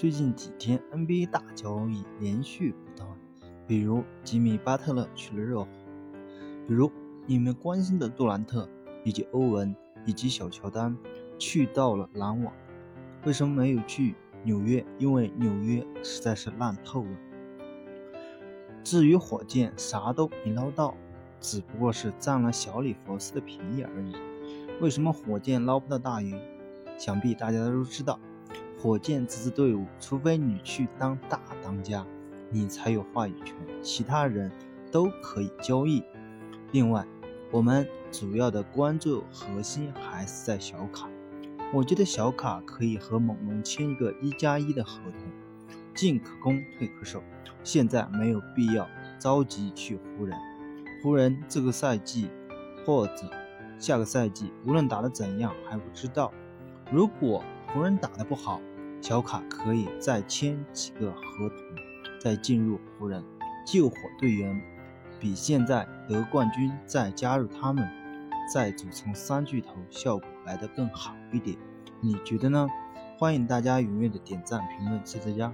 最近几天 NBA 大交易连续不断，比如吉米巴特勒去了热火，比如你们关心的杜兰特以及欧文以及小乔丹去到了篮网，为什么没有去纽约？因为纽约实在是烂透了。至于火箭，啥都没捞到，只不过是占了小李佛斯的便宜而已。为什么火箭捞不到大鱼？想必大家都知道。火箭这支队伍，除非你去当大当家，你才有话语权，其他人都可以交易。另外，我们主要的关注核心还是在小卡。我觉得小卡可以和猛龙签一个一加一的合同，进可攻，退可守。现在没有必要着急去湖人。湖人这个赛季或者下个赛季，无论打得怎样还不知道。如果湖人打得不好，小卡可以再签几个合同，再进入湖人救火队员，比现在得冠军再加入他们，再组成三巨头效果来得更好一点。你觉得呢？欢迎大家踊跃的点赞评论，谢谢大家。